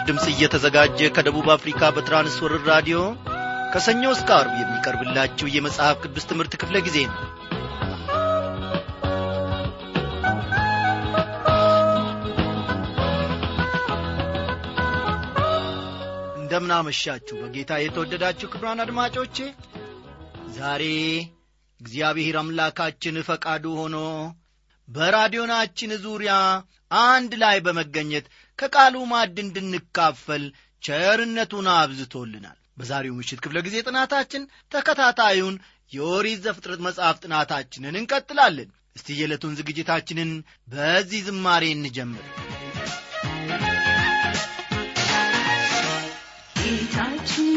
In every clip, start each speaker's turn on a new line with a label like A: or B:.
A: በምስራች ድምፅ እየተዘጋጀ ከደቡብ አፍሪካ በትራንስወርር ራዲዮ ከሰኞ እስከ አርብ የሚቀርብላችሁ የመጽሐፍ ቅዱስ ትምህርት ክፍለ ጊዜ ነው። እንደምናመሻችሁ በጌታ የተወደዳችሁ ክብራን አድማጮቼ ዛሬ እግዚአብሔር አምላካችን ፈቃዱ ሆኖ በራዲዮናችን ዙሪያ አንድ ላይ በመገኘት ከቃሉ ማዕድ እንድንካፈል ቸርነቱን አብዝቶልናል። በዛሬው ምሽት ክፍለ ጊዜ ጥናታችን ተከታታዩን የኦሪት ዘፍጥረት መጽሐፍ ጥናታችንን እንቀጥላለን። እስቲ የዕለቱን ዝግጅታችንን በዚህ ዝማሬ እንጀምር።
B: ጌታችን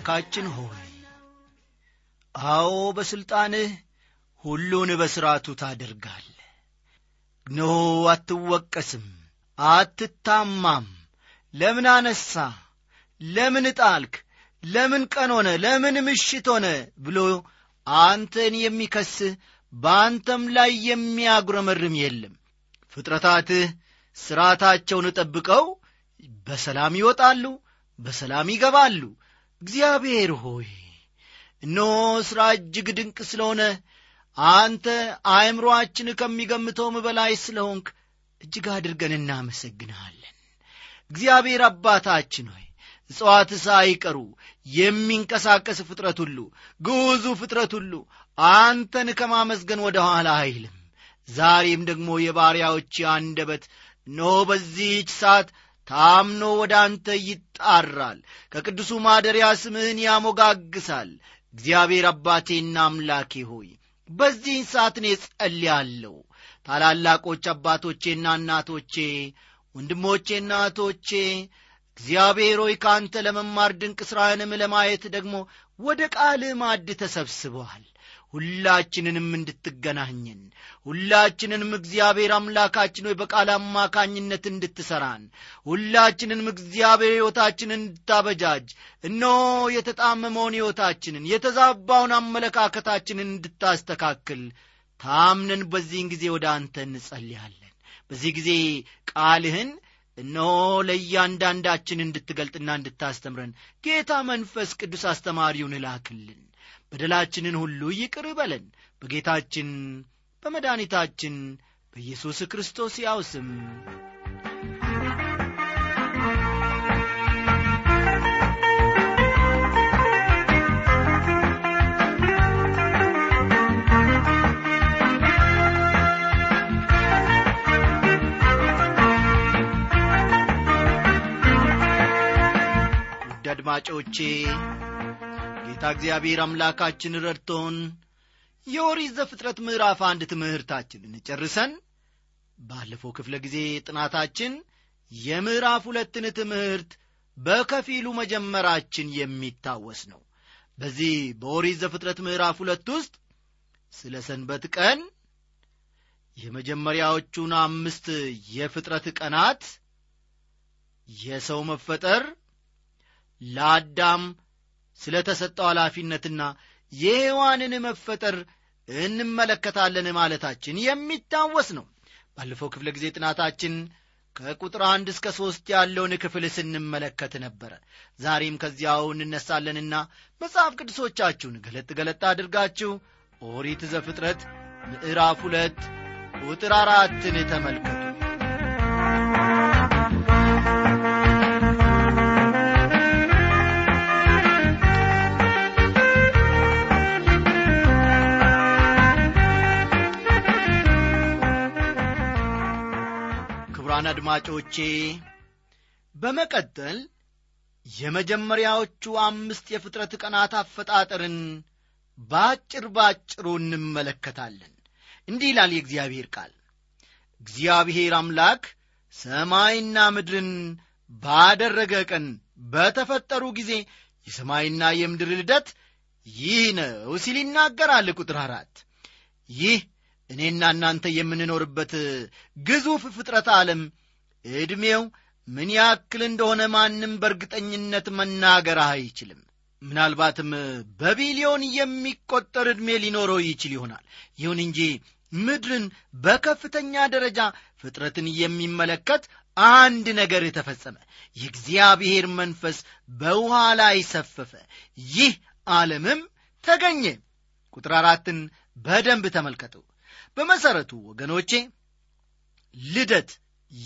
B: አምላካችን
A: ሆይ አዎ በሥልጣንህ ሁሉን በሥርዓቱ ታደርጋለህ። እነሆ አትወቀስም አትታማም። ለምን አነሳ ለምን ጣልክ? ለምን ቀን ሆነ? ለምን ምሽት ሆነ? ብሎ አንተን የሚከስህ በአንተም ላይ የሚያጉረመርም የለም። ፍጥረታትህ ሥርዓታቸውን ጠብቀው በሰላም ይወጣሉ በሰላም ይገባሉ እግዚአብሔር ሆይ እነሆ ሥራ እጅግ ድንቅ ስለሆነ አንተ አእምሮአችን ከሚገምተውም በላይ ስለሆንክ እጅግ አድርገን እናመሰግንሃለን። እግዚአብሔር አባታችን ሆይ እጽዋት ሳይቀሩ የሚንቀሳቀስ ፍጥረት ሁሉ ግዙ ፍጥረት ሁሉ አንተን ከማመስገን ወደ ኋላ አይልም። ዛሬም ደግሞ የባሪያዎች አንደበት እነሆ በዚህች ሰዓት ታምኖ ወደ አንተ ይጣራል። ከቅዱሱ ማደሪያ ስምህን ያሞጋግሳል። እግዚአብሔር አባቴና አምላኬ ሆይ በዚህን ሰዓት እኔ ጸልያለሁ ታላላቆች አባቶቼና እናቶቼ ወንድሞቼና እህቶቼ እግዚአብሔር ሆይ ከአንተ ለመማር ድንቅ ሥራህንም ለማየት ደግሞ ወደ ቃልህ ማዕድ ተሰብስበዋል። ሁላችንንም እንድትገናኘን ሁላችንንም እግዚአብሔር አምላካችን ሆይ በቃል አማካኝነት እንድትሠራን ሁላችንንም እግዚአብሔር ሕይወታችንን እንድታበጃጅ እነሆ የተጣመመውን ሕይወታችንን የተዛባውን አመለካከታችንን እንድታስተካክል ታምነን በዚህን ጊዜ ወደ አንተ እንጸልያለን። በዚህ ጊዜ ቃልህን እነሆ ለእያንዳንዳችን እንድትገልጥና እንድታስተምረን ጌታ መንፈስ ቅዱስ አስተማሪውን እላክልን። በደላችንን ሁሉ ይቅር በለን። በጌታችን በመድኃኒታችን በኢየሱስ ክርስቶስ ያው ስም አድማጮቼ ጌታ እግዚአብሔር አምላካችን ረድቶን የኦሪት ዘፍጥረት ምዕራፍ አንድ ትምህርታችንን ጨርሰን ባለፈው ክፍለ ጊዜ ጥናታችን የምዕራፍ ሁለትን ትምህርት በከፊሉ መጀመራችን የሚታወስ ነው። በዚህ በኦሪት ዘፍጥረት ምዕራፍ ሁለት ውስጥ ስለ ሰንበት ቀን የመጀመሪያዎቹን አምስት የፍጥረት ቀናት የሰው መፈጠር ለአዳም ስለ ተሰጠው ኃላፊነትና የሔዋንን መፈጠር እንመለከታለን ማለታችን የሚታወስ ነው። ባለፈው ክፍለ ጊዜ ጥናታችን ከቁጥር አንድ እስከ ሦስት ያለውን ክፍል ስንመለከት ነበረ። ዛሬም ከዚያው እንነሳለንና መጽሐፍ ቅዱሶቻችሁን ገለጥ ገለጥ አድርጋችሁ ኦሪት ዘፍጥረት ምዕራፍ ሁለት ቁጥር አራትን ተመልከቱ አድማጮቼ በመቀጠል የመጀመሪያዎቹ አምስት የፍጥረት ቀናት አፈጣጠርን ባጭር ባጭሩ እንመለከታለን። እንዲህ ይላል የእግዚአብሔር ቃል እግዚአብሔር አምላክ ሰማይና ምድርን ባደረገ ቀን በተፈጠሩ ጊዜ የሰማይና የምድር ልደት ይህ ነው ሲል ይናገራል ቁጥር አራት። ይህ እኔና እናንተ የምንኖርበት ግዙፍ ፍጥረት ዓለም ዕድሜው ምን ያክል እንደሆነ ማንም በእርግጠኝነት መናገር አይችልም። ምናልባትም በቢሊዮን የሚቆጠር ዕድሜ ሊኖረው ይችል ይሆናል። ይሁን እንጂ ምድርን በከፍተኛ ደረጃ ፍጥረትን የሚመለከት አንድ ነገር ተፈጸመ። የእግዚአብሔር መንፈስ በውሃ ላይ ሰፈፈ። ይህ ዓለምም ተገኘ። ቁጥር አራትን በደንብ ተመልከቱ። በመሠረቱ ወገኖቼ ልደት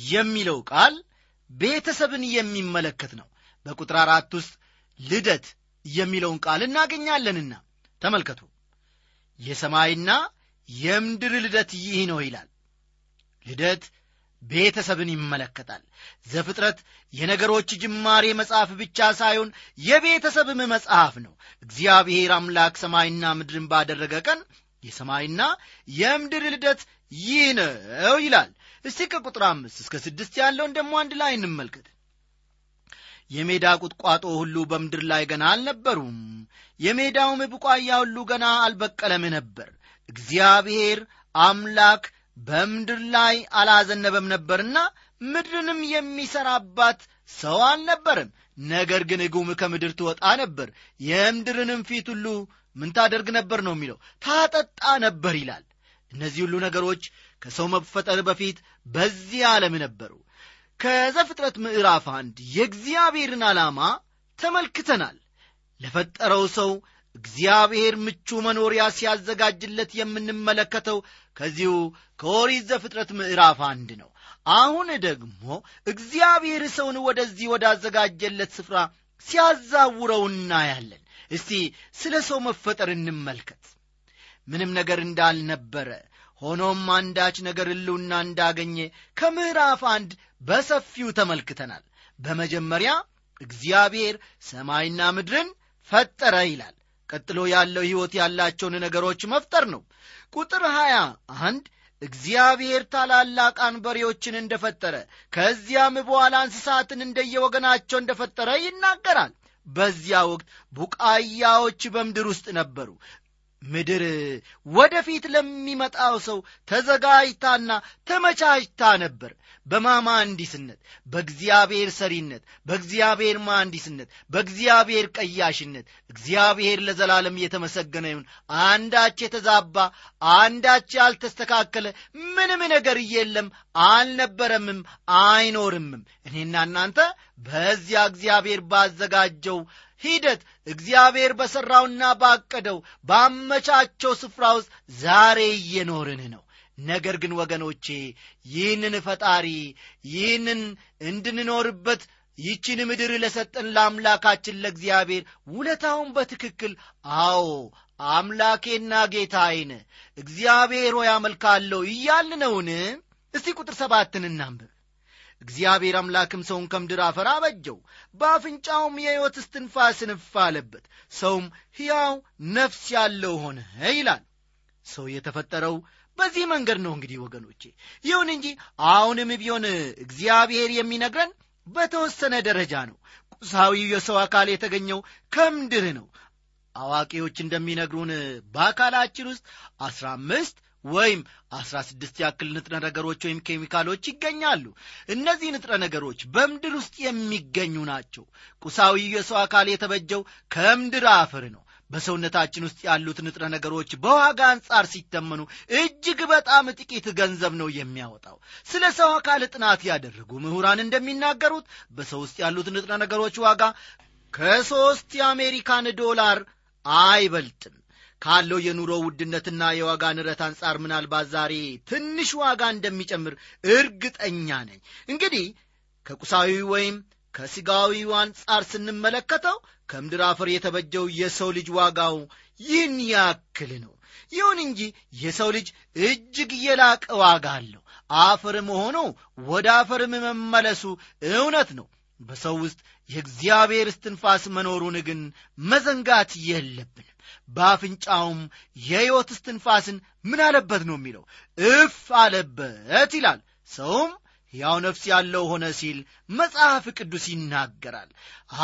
A: የሚለው ቃል ቤተሰብን የሚመለከት ነው። በቁጥር አራት ውስጥ ልደት የሚለውን ቃል እናገኛለንና ተመልከቱ። የሰማይና የምድር ልደት ይህ ነው ይላል። ልደት ቤተሰብን ይመለከታል። ዘፍጥረት የነገሮች ጅማሬ መጽሐፍ ብቻ ሳይሆን የቤተሰብም መጽሐፍ ነው። እግዚአብሔር አምላክ ሰማይና ምድርን ባደረገ ቀን የሰማይና የምድር ልደት ይህ ነው ይላል እስቲ ከቁጥር አምስት እስከ ስድስት ያለውን ደግሞ አንድ ላይ እንመልከት። የሜዳ ቁጥቋጦ ሁሉ በምድር ላይ ገና አልነበሩም። የሜዳውም ቡቃያ ሁሉ ገና አልበቀለም ነበር። እግዚአብሔር አምላክ በምድር ላይ አላዘነበም ነበርና ምድርንም የሚሠራባት ሰው አልነበርም ነገር ግን ጉም ከምድር ትወጣ ነበር። የምድርንም ፊት ሁሉ ምን ታደርግ ነበር ነው የሚለው? ታጠጣ ነበር ይላል። እነዚህ ሁሉ ነገሮች ከሰው መፈጠር በፊት በዚህ ዓለም ነበሩ። ከዘፍጥረት ምዕራፍ አንድ የእግዚአብሔርን ዓላማ ተመልክተናል። ለፈጠረው ሰው እግዚአብሔር ምቹ መኖሪያ ሲያዘጋጅለት የምንመለከተው ከዚሁ ከኦሪት ዘፍጥረት ምዕራፍ አንድ ነው። አሁን ደግሞ እግዚአብሔር ሰውን ወደዚህ ወዳዘጋጀለት ስፍራ ሲያዛውረው እናያለን። እስቲ ስለ ሰው መፈጠር እንመልከት። ምንም ነገር እንዳልነበረ ሆኖም አንዳች ነገር ሕልውና እንዳገኘ ከምዕራፍ አንድ በሰፊው ተመልክተናል። በመጀመሪያ እግዚአብሔር ሰማይና ምድርን ፈጠረ ይላል። ቀጥሎ ያለው ሕይወት ያላቸውን ነገሮች መፍጠር ነው። ቁጥር ሀያ አንድ እግዚአብሔር ታላላቅ አንበሬዎችን እንደፈጠረ ከዚያም በኋላ እንስሳትን እንደየወገናቸው እንደፈጠረ ይናገራል። በዚያ ወቅት ቡቃያዎች በምድር ውስጥ ነበሩ ምድር ወደፊት ለሚመጣው ሰው ተዘጋጅታና ተመቻችታ ነበር። በማማንዲስነት በእግዚአብሔር ሰሪነት በእግዚአብሔር ማንዲስነት በእግዚአብሔር ቀያሽነት እግዚአብሔር ለዘላለም እየተመሰገነ ይሁን። አንዳች የተዛባ አንዳች ያልተስተካከለ ምንም ነገር የለም አልነበረምም አይኖርምም። እኔና እናንተ በዚያ እግዚአብሔር ባዘጋጀው ሂደት እግዚአብሔር በሠራውና ባቀደው ባመቻቸው ስፍራ ውስጥ ዛሬ እየኖርን ነው። ነገር ግን ወገኖቼ ይህንን ፈጣሪ ይህንን እንድንኖርበት ይችን ምድር ለሰጠን ለአምላካችን ለእግዚአብሔር ውለታውን በትክክል አዎ አምላኬና ጌታዬን እግዚአብሔር ሆይ አመልካለሁ እያልን እስቲ ቁጥር ሰባትን እናንብብ እግዚአብሔር አምላክም ሰውን ከምድር አፈር አበጀው። በአፍንጫውም የሕይወት እስትንፋስ ንፍ አለበት። ሰውም ሕያው ነፍስ ያለው ሆነ ይላል። ሰው የተፈጠረው በዚህ መንገድ ነው እንግዲህ ወገኖቼ። ይሁን እንጂ አሁንም ቢሆን እግዚአብሔር የሚነግረን በተወሰነ ደረጃ ነው። ቁሳዊው የሰው አካል የተገኘው ከምድር ነው። አዋቂዎች እንደሚነግሩን በአካላችን ውስጥ አስራ አምስት ወይም አስራ ስድስት ያክል ንጥረ ነገሮች ወይም ኬሚካሎች ይገኛሉ። እነዚህ ንጥረ ነገሮች በምድር ውስጥ የሚገኙ ናቸው። ቁሳዊ የሰው አካል የተበጀው ከምድር አፈር ነው። በሰውነታችን ውስጥ ያሉት ንጥረ ነገሮች በዋጋ አንጻር ሲተመኑ እጅግ በጣም ጥቂት ገንዘብ ነው የሚያወጣው። ስለ ሰው አካል ጥናት ያደረጉ ምሁራን እንደሚናገሩት በሰው ውስጥ ያሉት ንጥረ ነገሮች ዋጋ ከሦስት የአሜሪካን ዶላር አይበልጥም ካለው የኑሮ ውድነትና የዋጋ ንረት አንጻር ምናልባት ዛሬ ትንሽ ዋጋ እንደሚጨምር እርግጠኛ ነኝ። እንግዲህ ከቁሳዊ ወይም ከሥጋዊው አንጻር ስንመለከተው ከምድር አፈር የተበጀው የሰው ልጅ ዋጋው ይህን ያክል ነው። ይሁን እንጂ የሰው ልጅ እጅግ የላቀ ዋጋ አለው። አፈርም ሆኖ ወደ አፈርም መመለሱ እውነት ነው። በሰው ውስጥ የእግዚአብሔር እስትንፋስ መኖሩን ግን መዘንጋት የለብንም በአፍንጫውም የሕይወት እስትንፋስን ምን አለበት ነው የሚለው? እፍ አለበት ይላል። ሰውም ሕያው ነፍስ ያለው ሆነ ሲል መጽሐፍ ቅዱስ ይናገራል።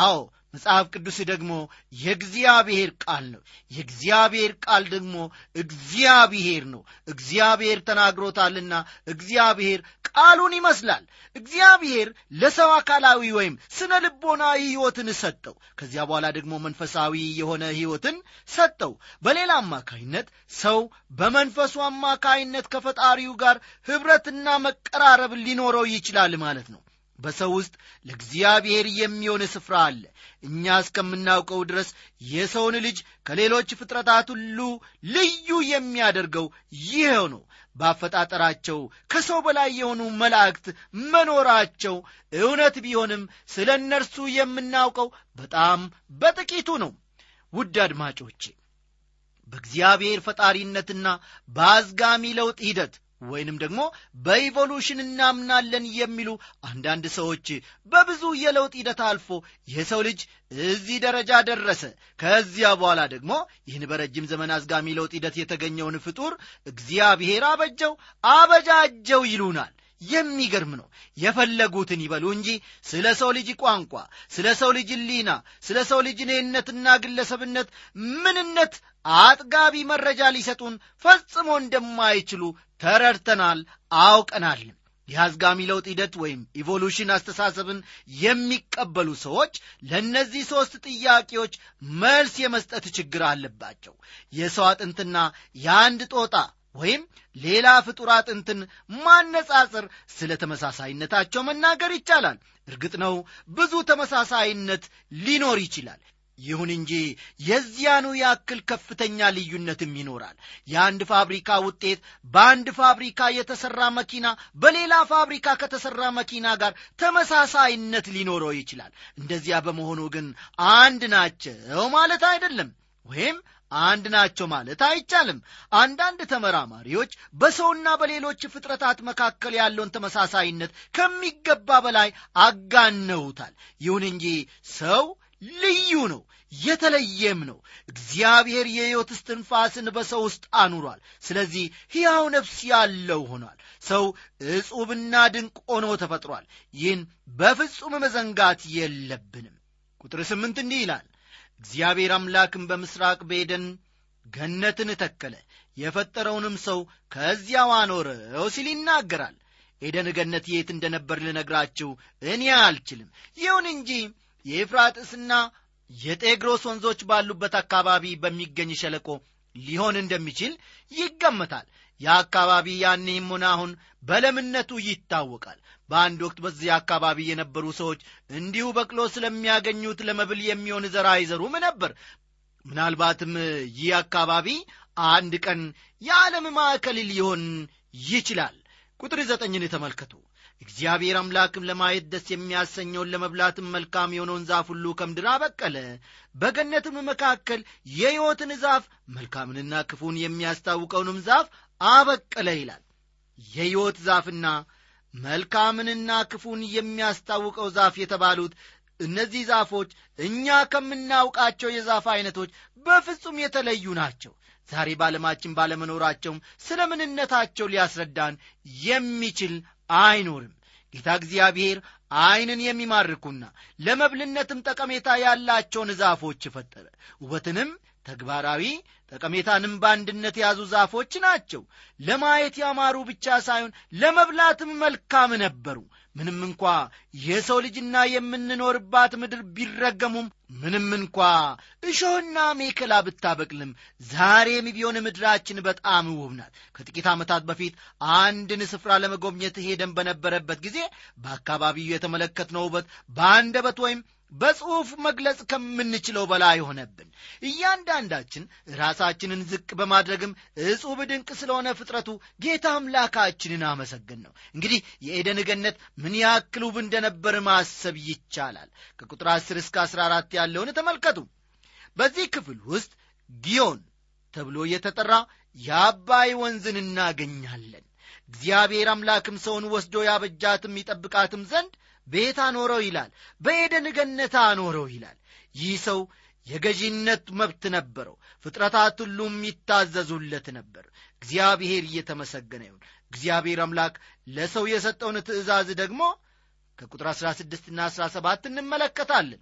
A: አዎ መጽሐፍ ቅዱስ ደግሞ የእግዚአብሔር ቃል ነው። የእግዚአብሔር ቃል ደግሞ እግዚአብሔር ነው። እግዚአብሔር ተናግሮታልና እግዚአብሔር ቃሉን ይመስላል። እግዚአብሔር ለሰው አካላዊ ወይም ስነ ልቦናዊ ሕይወትን ሰጠው። ከዚያ በኋላ ደግሞ መንፈሳዊ የሆነ ሕይወትን ሰጠው። በሌላ አማካይነት ሰው በመንፈሱ አማካይነት ከፈጣሪው ጋር ኅብረትና መቀራረብ ሊኖረው ይችላል ማለት ነው በሰው ውስጥ ለእግዚአብሔር የሚሆን ስፍራ አለ። እኛ እስከምናውቀው ድረስ የሰውን ልጅ ከሌሎች ፍጥረታት ሁሉ ልዩ የሚያደርገው ይኸው ነው። በአፈጣጠራቸው ከሰው በላይ የሆኑ መላእክት መኖራቸው እውነት ቢሆንም ስለ እነርሱ የምናውቀው በጣም በጥቂቱ ነው። ውድ አድማጮቼ በእግዚአብሔር ፈጣሪነትና በአዝጋሚ ለውጥ ሂደት ወይንም ደግሞ በኢቮሉሽን እናምናለን የሚሉ አንዳንድ ሰዎች በብዙ የለውጥ ሂደት አልፎ የሰው ልጅ እዚህ ደረጃ ደረሰ ከዚያ በኋላ ደግሞ ይህን በረጅም ዘመን አዝጋሚ ለውጥ ሂደት የተገኘውን ፍጡር እግዚአብሔር አበጀው አበጃጀው ይሉናል የሚገርም ነው። የፈለጉትን ይበሉ እንጂ ስለ ሰው ልጅ ቋንቋ ስለ ሰው ልጅ ሊና ስለ ሰው ልጅ እኔነትና ግለሰብነት ምንነት አጥጋቢ መረጃ ሊሰጡን ፈጽሞ እንደማይችሉ ተረድተናል አውቀናልም የአዝጋሚ ለውጥ ሂደት ወይም ኢቮሉሽን አስተሳሰብን የሚቀበሉ ሰዎች ለእነዚህ ሦስት ጥያቄዎች መልስ የመስጠት ችግር አለባቸው። የሰው አጥንትና የአንድ ጦጣ ወይም ሌላ ፍጡር አጥንትን ማነጻጸር ስለ ተመሳሳይነታቸው መናገር ይቻላል። እርግጥ ነው ብዙ ተመሳሳይነት ሊኖር ይችላል። ይሁን እንጂ የዚያኑ ያክል ከፍተኛ ልዩነትም ይኖራል። የአንድ ፋብሪካ ውጤት በአንድ ፋብሪካ የተሠራ መኪና በሌላ ፋብሪካ ከተሠራ መኪና ጋር ተመሳሳይነት ሊኖረው ይችላል። እንደዚያ በመሆኑ ግን አንድ ናቸው ማለት አይደለም። ወይም አንድ ናቸው ማለት አይቻልም። አንዳንድ ተመራማሪዎች በሰውና በሌሎች ፍጥረታት መካከል ያለውን ተመሳሳይነት ከሚገባ በላይ አጋነውታል። ይሁን እንጂ ሰው ልዩ ነው የተለየም ነው። እግዚአብሔር የሕይወት እስትንፋስን በሰው ውስጥ አኑሯል። ስለዚህ ሕያው ነፍስ ያለው ሆኗል። ሰው እጹብና ድንቅ ሆኖ ተፈጥሯል። ይህን በፍጹም መዘንጋት የለብንም። ቁጥር ስምንት እንዲህ ይላል እግዚአብሔር አምላክም በምስራቅ በኤደን ገነትን ተከለ የፈጠረውንም ሰው ከዚያው አኖረው ሲል ይናገራል። ኤደን ገነት የት እንደነበር ልነግራችሁ እኔ አልችልም። ይሁን እንጂ የኤፍራጥስና የጤግሮስ ወንዞች ባሉበት አካባቢ በሚገኝ ሸለቆ ሊሆን እንደሚችል ይገመታል። የአካባቢ ያኔም ሆነ አሁን በለምነቱ ይታወቃል በአንድ ወቅት በዚያ አካባቢ የነበሩ ሰዎች እንዲሁ በቅሎ ስለሚያገኙት ለመብል የሚሆን ዘር አይዘሩም ነበር። ምናልባትም ይህ አካባቢ አንድ ቀን የዓለም ማዕከል ሊሆን ይችላል። ቁጥር ዘጠኝን ተመልከቱ። እግዚአብሔር አምላክም ለማየት ደስ የሚያሰኘውን ለመብላትም መልካም የሆነውን ዛፍ ሁሉ ከምድር አበቀለ። በገነትም መካከል የሕይወትን ዛፍ መልካምንና ክፉን የሚያስታውቀውንም ዛፍ አበቀለ ይላል። የሕይወት ዛፍና መልካምንና ክፉን የሚያስታውቀው ዛፍ የተባሉት እነዚህ ዛፎች እኛ ከምናውቃቸው የዛፍ ዐይነቶች በፍጹም የተለዩ ናቸው። ዛሬ በዓለማችን ባለመኖራቸውም ስለ ምንነታቸው ሊያስረዳን የሚችል አይኖርም። ጌታ እግዚአብሔር ዐይንን የሚማርኩና ለመብልነትም ጠቀሜታ ያላቸውን ዛፎች ፈጠረ። ውበትንም ተግባራዊ ጠቀሜታንም በአንድነት የያዙ ዛፎች ናቸው። ለማየት ያማሩ ብቻ ሳይሆን ለመብላትም መልካም ነበሩ። ምንም እንኳ የሰው ልጅና የምንኖርባት ምድር ቢረገሙም ምንም እንኳ እሾህና ሜከላ ብታበቅልም ዛሬም ቢሆን ምድራችን በጣም ውብ ናት። ከጥቂት ዓመታት በፊት አንድን ስፍራ ለመጎብኘት ሄደን በነበረበት ጊዜ በአካባቢው የተመለከትነው ውበት በአንደበት ወይም በጽሑፍ መግለጽ ከምንችለው በላይ ሆነብን። እያንዳንዳችን ራሳችንን ዝቅ በማድረግም እጹብ ድንቅ ስለሆነ ፍጥረቱ ጌታ አምላካችንን አመሰግን ነው። እንግዲህ የኤደን ገነት ምን ያክል ውብ እንደነበር ማሰብ ይቻላል። ከቁጥር 10 እስከ 14 ያለውን ተመልከቱ። በዚህ ክፍል ውስጥ ጊዮን ተብሎ የተጠራ የአባይ ወንዝን እናገኛለን። እግዚአብሔር አምላክም ሰውን ወስዶ ያበጃትም ይጠብቃትም ዘንድ ቤት አኖረው ይላል በኤደን ገነት አኖረው ይላል። ይህ ሰው የገዢነት መብት ነበረው ፍጥረታት ሁሉም ይታዘዙለት ነበር። እግዚአብሔር እየተመሰገነ ይሁን። እግዚአብሔር አምላክ ለሰው የሰጠውን ትእዛዝ ደግሞ ከቁጥር 16 ና 17 እንመለከታለን።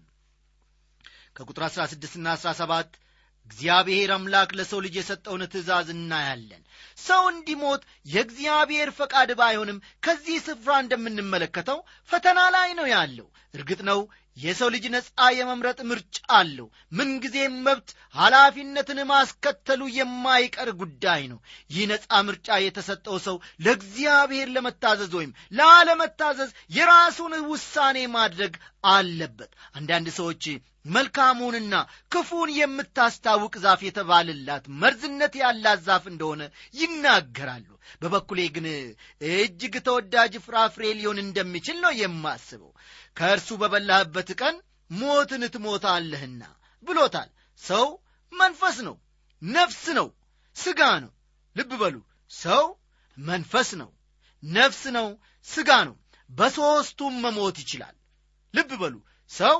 A: ከቁጥር 16 ና 17 እግዚአብሔር አምላክ ለሰው ልጅ የሰጠውን ትእዛዝ እናያለን። ሰው እንዲሞት የእግዚአብሔር ፈቃድ ባይሆንም ከዚህ ስፍራ እንደምንመለከተው ፈተና ላይ ነው ያለው። እርግጥ ነው የሰው ልጅ ነፃ የመምረጥ ምርጫ አለው። ምንጊዜም መብት ኃላፊነትን ማስከተሉ የማይቀር ጉዳይ ነው። ይህ ነፃ ምርጫ የተሰጠው ሰው ለእግዚአብሔር ለመታዘዝ ወይም ላለመታዘዝ የራሱን ውሳኔ ማድረግ አለበት። አንዳንድ ሰዎች መልካሙንና ክፉን የምታስታውቅ ዛፍ የተባለላት መርዝነት ያላት ዛፍ እንደሆነ ይናገራሉ። በበኩሌ ግን እጅግ ተወዳጅ ፍራፍሬ ሊሆን እንደሚችል ነው የማስበው። ከእርሱ በበላህበት ቀን ሞትን ትሞታለህና ብሎታል። ሰው መንፈስ ነው ነፍስ ነው ሥጋ ነው። ልብ በሉ ሰው መንፈስ ነው ነፍስ ነው ሥጋ ነው። በሦስቱም መሞት ይችላል። ልብ በሉ ሰው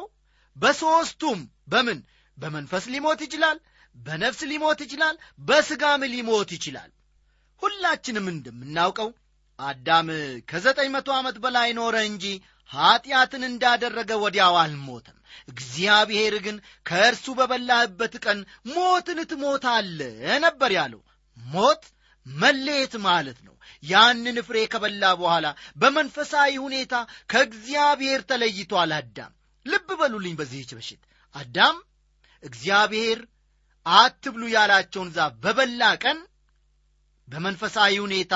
A: በሦስቱም በምን? በመንፈስ ሊሞት ይችላል በነፍስ ሊሞት ይችላል በሥጋም ሊሞት ይችላል። ሁላችንም እንደምናውቀው አዳም ከዘጠኝ መቶ ዓመት በላይ ኖረ እንጂ ኀጢአትን እንዳደረገ ወዲያው አልሞተም። እግዚአብሔር ግን ከእርሱ በበላህበት ቀን ሞትን ትሞታለ ነበር ያለው። ሞት መለየት ማለት ነው። ያንን ፍሬ ከበላ በኋላ በመንፈሳዊ ሁኔታ ከእግዚአብሔር ተለይቷል አዳም ልብ በሉልኝ በዚህች በሽት አዳም እግዚአብሔር አትብሉ ያላቸውን ዛፍ በበላ ቀን በመንፈሳዊ ሁኔታ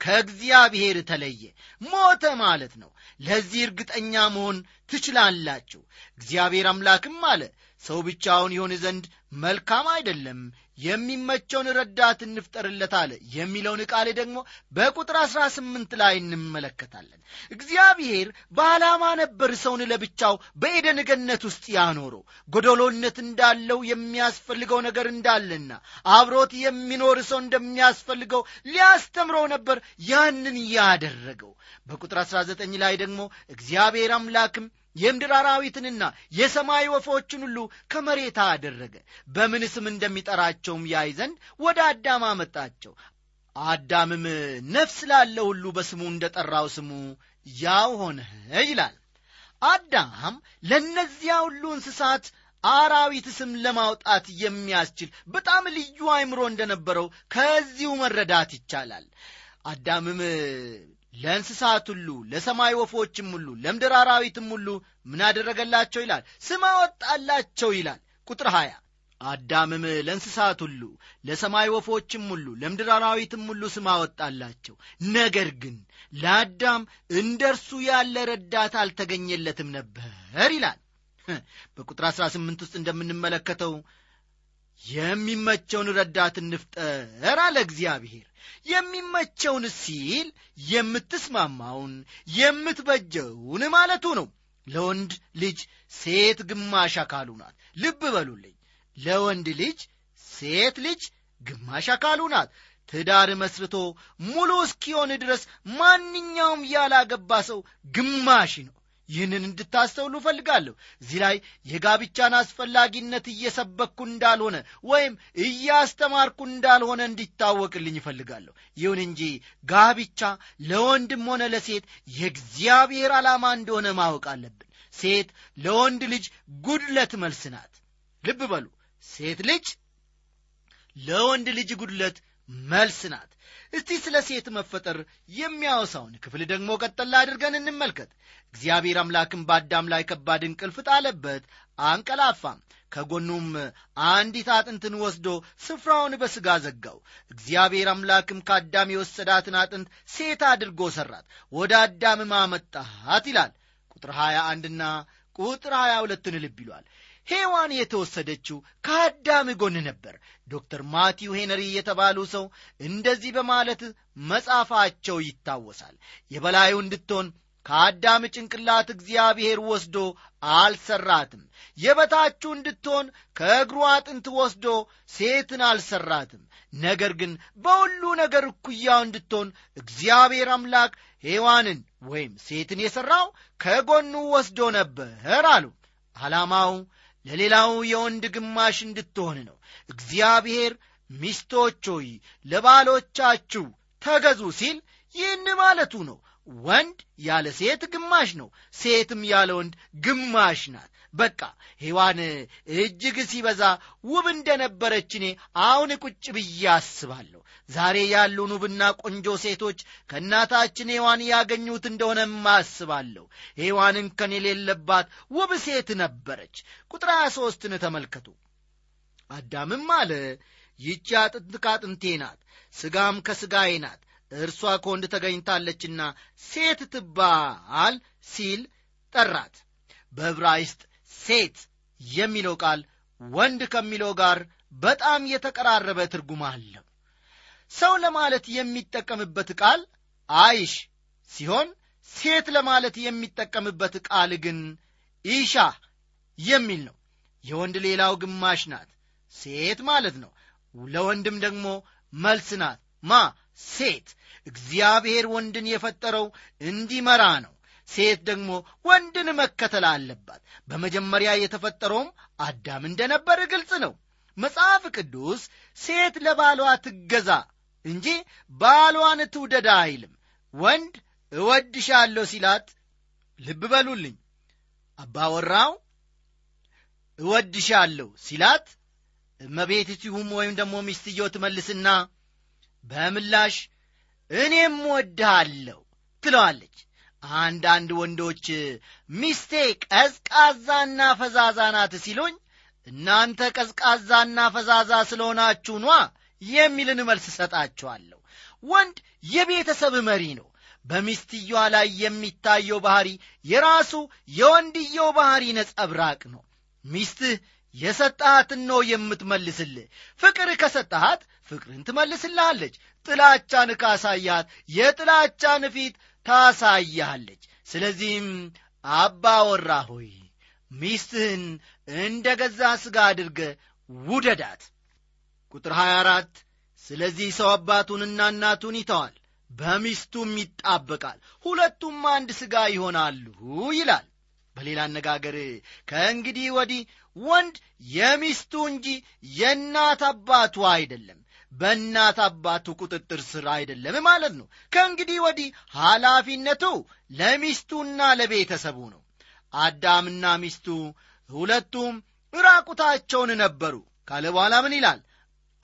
A: ከእግዚአብሔር ተለየ። ሞተ ማለት ነው። ለዚህ እርግጠኛ መሆን ትችላላችሁ። እግዚአብሔር አምላክም አለ ሰው ብቻውን ይሆን ዘንድ መልካም አይደለም የሚመቸውን ረዳት እንፍጠርለት አለ። የሚለውን ቃል ደግሞ በቁጥር አሥራ ስምንት ላይ እንመለከታለን። እግዚአብሔር በዓላማ ነበር ሰውን ለብቻው በኤደን ገነት ውስጥ ያኖረው። ጎደሎነት እንዳለው የሚያስፈልገው ነገር እንዳለና አብሮት የሚኖር ሰው እንደሚያስፈልገው ሊያስተምረው ነበር ያንን ያደረገው። በቁጥር 19 ላይ ደግሞ እግዚአብሔር አምላክም የምድር አራዊትንና የሰማይ ወፎችን ሁሉ ከመሬት አደረገ። በምን ስም እንደሚጠራቸውም ያይ ዘንድ ወደ አዳም አመጣቸው። አዳምም ነፍስ ላለው ሁሉ በስሙ እንደ ጠራው ስሙ ያው ሆነ ይላል። አዳም ለእነዚያ ሁሉ እንስሳት አራዊት ስም ለማውጣት የሚያስችል በጣም ልዩ አይምሮ እንደነበረው ከዚሁ መረዳት ይቻላል። አዳምም ለእንስሳት ሁሉ ለሰማይ ወፎችም ሁሉ ለምድር አራዊትም ሁሉ ምን አደረገላቸው ይላል? ስም አወጣላቸው ይላል። ቁጥር 20 አዳምም ለእንስሳት ሁሉ ለሰማይ ወፎችም ሁሉ ለምድር አራዊትም ሁሉ ስም አወጣላቸው። ነገር ግን ለአዳም እንደ እርሱ ያለ ረዳት አልተገኘለትም ነበር ይላል። በቁጥር 18 ውስጥ እንደምንመለከተው የሚመቸውን ረዳት እንፍጠር አለ እግዚአብሔር። የሚመቸውን ሲል የምትስማማውን የምትበጀውን ማለቱ ነው። ለወንድ ልጅ ሴት ግማሽ አካሉ ናት። ልብ በሉልኝ። ለወንድ ልጅ ሴት ልጅ ግማሽ አካሉ ናት። ትዳር መስርቶ ሙሉ እስኪሆን ድረስ ማንኛውም ያላገባ ሰው ግማሽ ነው ይህንን እንድታስተውሉ እፈልጋለሁ። እዚህ ላይ የጋብቻን አስፈላጊነት እየሰበኩ እንዳልሆነ ወይም እያስተማርኩ እንዳልሆነ እንዲታወቅልኝ እፈልጋለሁ። ይሁን እንጂ ጋብቻ ለወንድም ሆነ ለሴት የእግዚአብሔር ዓላማ እንደሆነ ማወቅ አለብን። ሴት ለወንድ ልጅ ጉድለት መልስ ናት። ልብ በሉ። ሴት ልጅ ለወንድ ልጅ ጉድለት መልስ ናት እስቲ ስለ ሴት መፈጠር የሚያወሳውን ክፍል ደግሞ ቀጠላ አድርገን እንመልከት። እግዚአብሔር አምላክም በአዳም ላይ ከባድ እንቅልፍ ጣለበት አንቀላፋም። ከጎኑም አንዲት አጥንትን ወስዶ ስፍራውን በሥጋ ዘጋው። እግዚአብሔር አምላክም ከአዳም የወሰዳትን አጥንት ሴት አድርጎ ሠራት ወደ አዳምም አመጣሃት ይላል። ቁጥር 21 ና ቁጥር 22ን ልብ ይሏል ሔዋን የተወሰደችው ከአዳም ጎን ነበር። ዶክተር ማቲው ሄነሪ የተባሉ ሰው እንደዚህ በማለት መጻፋቸው ይታወሳል። የበላዩ እንድትሆን ከአዳም ጭንቅላት እግዚአብሔር ወስዶ አልሰራትም። የበታችሁ እንድትሆን ከእግሩ አጥንት ወስዶ ሴትን አልሰራትም። ነገር ግን በሁሉ ነገር እኩያው እንድትሆን እግዚአብሔር አምላክ ሔዋንን ወይም ሴትን የሠራው ከጎኑ ወስዶ ነበር አሉ። ዓላማው ለሌላው የወንድ ግማሽ እንድትሆን ነው። እግዚአብሔር ሚስቶች ሆይ ለባሎቻችሁ ተገዙ ሲል ይህን ማለቱ ነው። ወንድ ያለ ሴት ግማሽ ነው ሴትም ያለ ወንድ ግማሽ ናት በቃ ሔዋን እጅግ ሲበዛ ውብ እንደነበረች እኔ አሁን ቁጭ ብዬ አስባለሁ። ዛሬ ያሉን ውብና ቆንጆ ሴቶች ከእናታችን ሔዋን ያገኙት እንደሆነም አስባለሁ። ሔዋንን ከን የሌለባት ውብ ሴት ነበረች። ቁጥር 23ን ተመልከቱ። አዳምም አለ ይቺ አጥንት ከአጥንቴ ናት ሥጋም ከሥጋዬ ናት እርሷ ከወንድ ተገኝታለችና ሴት ትባል ሲል ጠራት። በዕብራይስጥ ሴት የሚለው ቃል ወንድ ከሚለው ጋር በጣም የተቀራረበ ትርጉም አለው። ሰው ለማለት የሚጠቀምበት ቃል አይሽ ሲሆን ሴት ለማለት የሚጠቀምበት ቃል ግን ኢሻ የሚል ነው። የወንድ ሌላው ግማሽ ናት ሴት ማለት ነው። ለወንድም ደግሞ መልስ ናት። ማ? ሴት። እግዚአብሔር ወንድን የፈጠረው እንዲመራ ነው ሴት ደግሞ ወንድን መከተል አለባት። በመጀመሪያ የተፈጠረውም አዳም እንደነበር ግልጽ ነው። መጽሐፍ ቅዱስ ሴት ለባሏ ትገዛ እንጂ ባሏን ትውደዳ አይልም። ወንድ እወድሻለሁ ሲላት ልብ በሉልኝ አባወራው እወድሻለሁ ሲላት እመቤትቲሁም ወይም ደግሞ ሚስትየው ትመልስና በምላሽ እኔም ወድሃለሁ ትለዋለች አንዳንድ ወንዶች ሚስቴ ቀዝቃዛና ፈዛዛ ናት ሲሉኝ እናንተ ቀዝቃዛና ፈዛዛ ስለሆናችሁ ኗ የሚልን መልስ እሰጣችኋለሁ። ወንድ የቤተሰብ መሪ ነው። በሚስትየዋ ላይ የሚታየው ባሕሪ የራሱ የወንድየው ባሕሪ ነጸብራቅ ነው። ሚስትህ የሰጠሃትን ነው የምትመልስልህ። ፍቅር ከሰጠሃት ፍቅርን ትመልስልሃለች። ጥላቻን ካሳያት የጥላቻን ፊት ታሳያለች ስለዚህም አባወራ ሆይ ሚስትህን እንደ ገዛ ሥጋ አድርገ ውደዳት። ቁጥር 24 ስለዚህ ሰው አባቱንና እናቱን ይተዋል በሚስቱም ይጣበቃል ሁለቱም አንድ ሥጋ ይሆናሉ ይላል። በሌላ አነጋገር ከእንግዲህ ወዲህ ወንድ የሚስቱ እንጂ የእናት አባቱ አይደለም በእናት አባቱ ቁጥጥር ስር አይደለም ማለት ነው። ከእንግዲህ ወዲህ ኃላፊነቱ ለሚስቱና ለቤተሰቡ ነው። አዳምና ሚስቱ ሁለቱም ራቁታቸውን ነበሩ። ካለ በኋላ ምን ይላል?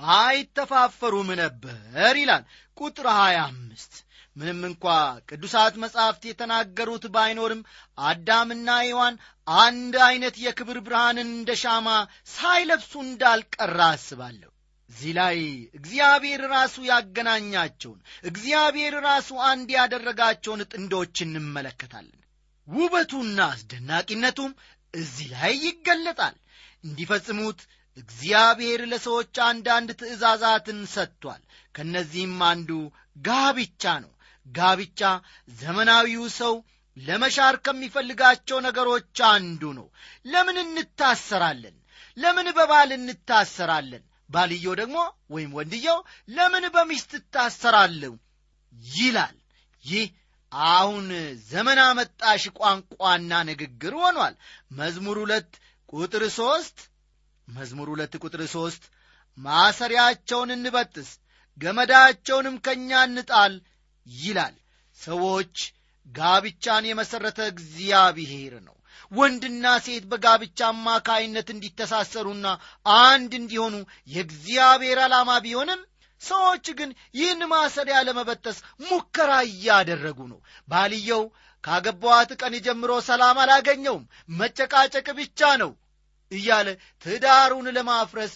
A: አይተፋፈሩም ነበር ይላል። ቁጥር 25 ምንም እንኳ ቅዱሳት መጻሕፍት የተናገሩት ባይኖርም አዳምና ሔዋን አንድ ዐይነት የክብር ብርሃንን እንደ ሻማ ሳይለብሱ እንዳልቀራ አስባለሁ እዚህ ላይ እግዚአብሔር ራሱ ያገናኛቸውን እግዚአብሔር ራሱ አንድ ያደረጋቸውን ጥንዶች እንመለከታለን። ውበቱና አስደናቂነቱም እዚህ ላይ ይገለጣል። እንዲፈጽሙት እግዚአብሔር ለሰዎች አንዳንድ ትእዛዛትን ሰጥቷል። ከእነዚህም አንዱ ጋብቻ ነው። ጋብቻ ዘመናዊው ሰው ለመሻር ከሚፈልጋቸው ነገሮች አንዱ ነው። ለምን እንታሰራለን? ለምን በባል እንታሰራለን ባልየው ደግሞ ወይም ወንድየው ለምን በሚስት እታሰራለሁ? ይላል። ይህ አሁን ዘመን አመጣሽ ቋንቋና ንግግር ሆኗል። መዝሙር ሁለት ቁጥር ሦስት መዝሙር ሁለት ቁጥር ሦስት ማሰሪያቸውን እንበጥስ ገመዳቸውንም ከእኛ እንጣል ይላል። ሰዎች ጋብቻን የመሠረተ እግዚአብሔር ነው ወንድና ሴት በጋብቻ አማካይነት እንዲተሳሰሩና አንድ እንዲሆኑ የእግዚአብሔር ዓላማ ቢሆንም ሰዎች ግን ይህን ማሰሪያ ለመበጠስ ሙከራ እያደረጉ ነው። ባልየው ካገባዋት ቀን ጀምሮ ሰላም አላገኘውም መጨቃጨቅ ብቻ ነው እያለ ትዳሩን ለማፍረስ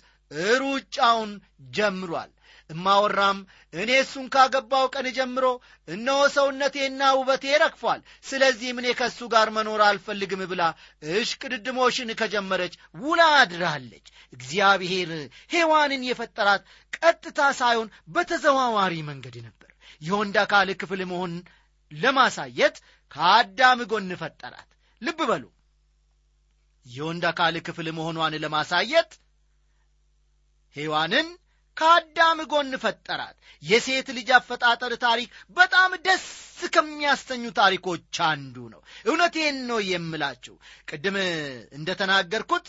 A: ሩጫውን ጀምሯል። እማወራም እኔ እሱን ካገባው ቀን ጀምሮ እነሆ ሰውነቴና ውበቴ ረግፏል። ስለዚህም እኔ ከእሱ ጋር መኖር አልፈልግም ብላ እሽቅድድሞሽን ከጀመረች ውላ አድራለች። እግዚአብሔር ሔዋንን የፈጠራት ቀጥታ ሳይሆን በተዘዋዋሪ መንገድ ነበር። የወንድ አካል ክፍል መሆን ለማሳየት ከአዳም ጎን ፈጠራት። ልብ በሉ። የወንድ አካል ክፍል መሆኗን ለማሳየት ሔዋንን ከአዳም ጎን ፈጠራት። የሴት ልጅ አፈጣጠር ታሪክ በጣም ደስ ከሚያሰኙ ታሪኮች አንዱ ነው። እውነቴን ነው የምላችሁ። ቅድም እንደ ተናገርኩት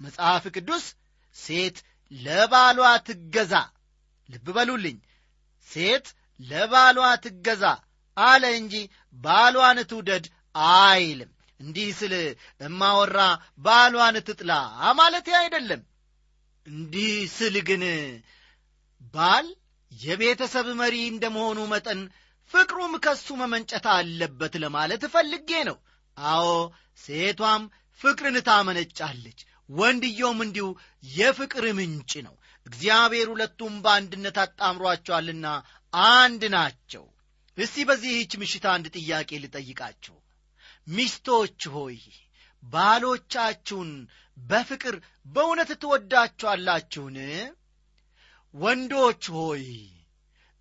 A: መጽሐፍ ቅዱስ ሴት ለባሏ ትገዛ ልብ በሉልኝ ሴት ለባሏ ትገዛ አለ እንጂ ባሏን ትውደድ አይልም። እንዲህ ስል እማወራ ባሏን ትጥላ ማለት አይደለም እንዲህ ስል ግን ባል የቤተሰብ መሪ እንደመሆኑ መጠን ፍቅሩም ከሱ መመንጨት አለበት ለማለት እፈልጌ ነው። አዎ ሴቷም ፍቅርን ታመነጫለች። ወንድየውም እንዲሁ የፍቅር ምንጭ ነው። እግዚአብሔር ሁለቱም በአንድነት አጣምሯቸዋልና አንድ ናቸው። እስቲ በዚህች ምሽት አንድ ጥያቄ ልጠይቃችሁ። ሚስቶች ሆይ ባሎቻችሁን በፍቅር በእውነት ትወዳችኋላችሁን? ወንዶች ሆይ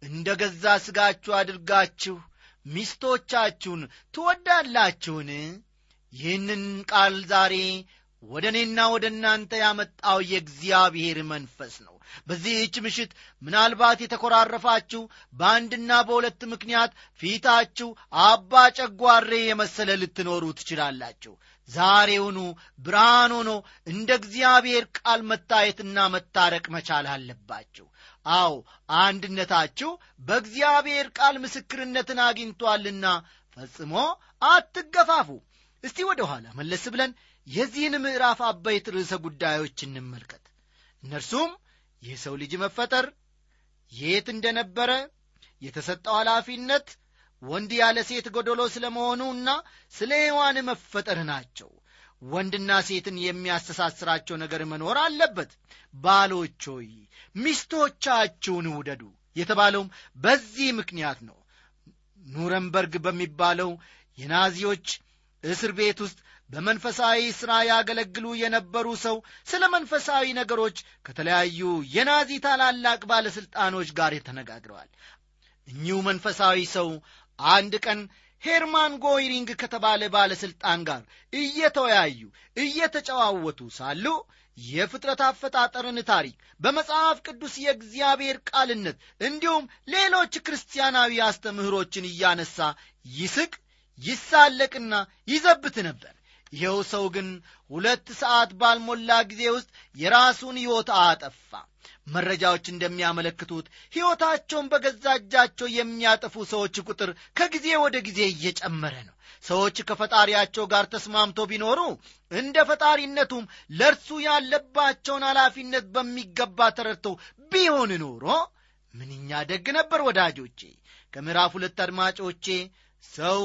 A: እንደ ገዛ ሥጋችሁ አድርጋችሁ ሚስቶቻችሁን ትወዳላችሁን? ይህንን ቃል ዛሬ ወደ እኔና ወደ እናንተ ያመጣው የእግዚአብሔር መንፈስ ነው። በዚህች ምሽት ምናልባት የተኮራረፋችሁ በአንድና በሁለት ምክንያት ፊታችሁ አባ ጨጓሬ የመሰለ ልትኖሩ ትችላላችሁ ዛሬውኑ ብርሃን ሆኖ እንደ እግዚአብሔር ቃል መታየትና መታረቅ መቻል አለባችሁ። አው አንድነታችሁ በእግዚአብሔር ቃል ምስክርነትን አግኝቶአልና ፈጽሞ አትገፋፉ። እስቲ ወደ ኋላ መለስ ብለን የዚህን ምዕራፍ አበይት ርዕሰ ጉዳዮች እንመልከት። እነርሱም የሰው ልጅ መፈጠር የት እንደነበረ የተሰጠው ኃላፊነት ወንድ ያለ ሴት ጎደሎ ስለ መሆኑና ስለ ሔዋን መፈጠር ናቸው። ወንድና ሴትን የሚያስተሳስራቸው ነገር መኖር አለበት። ባሎች ሆይ ሚስቶቻችሁን ውደዱ የተባለውም በዚህ ምክንያት ነው። ኑረንበርግ በሚባለው የናዚዎች እስር ቤት ውስጥ በመንፈሳዊ ሥራ ያገለግሉ የነበሩ ሰው ስለ መንፈሳዊ ነገሮች ከተለያዩ የናዚ ታላላቅ ባለሥልጣኖች ጋር ተነጋግረዋል። እኚሁ መንፈሳዊ ሰው አንድ ቀን ሄርማን ጎይሪንግ ከተባለ ባለሥልጣን ጋር እየተወያዩ እየተጨዋወቱ ሳሉ የፍጥረት አፈጣጠርን ታሪክ በመጽሐፍ ቅዱስ የእግዚአብሔር ቃልነት እንዲሁም ሌሎች ክርስቲያናዊ አስተምህሮችን እያነሳ ይስቅ ይሳለቅና ይዘብት ነበር ይኸው ሰው ግን ሁለት ሰዓት ባልሞላ ጊዜ ውስጥ የራሱን ሕይወት አጠፋ። መረጃዎች እንደሚያመለክቱት ሕይወታቸውን በገዛ እጃቸው የሚያጠፉ ሰዎች ቁጥር ከጊዜ ወደ ጊዜ እየጨመረ ነው። ሰዎች ከፈጣሪያቸው ጋር ተስማምተው ቢኖሩ እንደ ፈጣሪነቱም ለእርሱ ያለባቸውን ኃላፊነት በሚገባ ተረድተው ቢሆን ኖሮ ምንኛ ደግ ነበር ወዳጆቼ! ከምዕራፍ ሁለት አድማጮቼ ሰው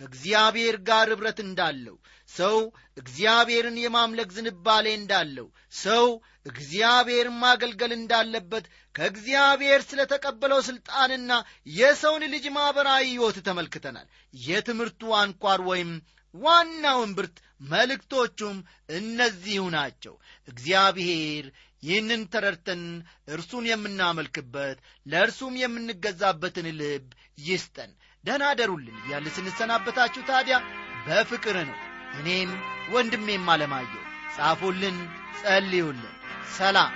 A: ከእግዚአብሔር ጋር ኅብረት እንዳለው ሰው እግዚአብሔርን የማምለክ ዝንባሌ እንዳለው ሰው እግዚአብሔርን ማገልገል እንዳለበት ከእግዚአብሔር ስለ ተቀበለው ሥልጣንና የሰውን ልጅ ማኅበራዊ ሕይወት ተመልክተናል። የትምህርቱ አንኳር ወይም ዋናው እምብርት መልእክቶቹም እነዚሁ ናቸው። እግዚአብሔር ይህንን ተረድተን እርሱን የምናመልክበት ለእርሱም የምንገዛበትን ልብ ይስጠን ደህና አደሩልን እያለ ስንሰናበታችሁ ታዲያ በፍቅር ነው። እኔም ወንድሜም አለማየሁ ጻፉልን ጸልዩልን። ሰላም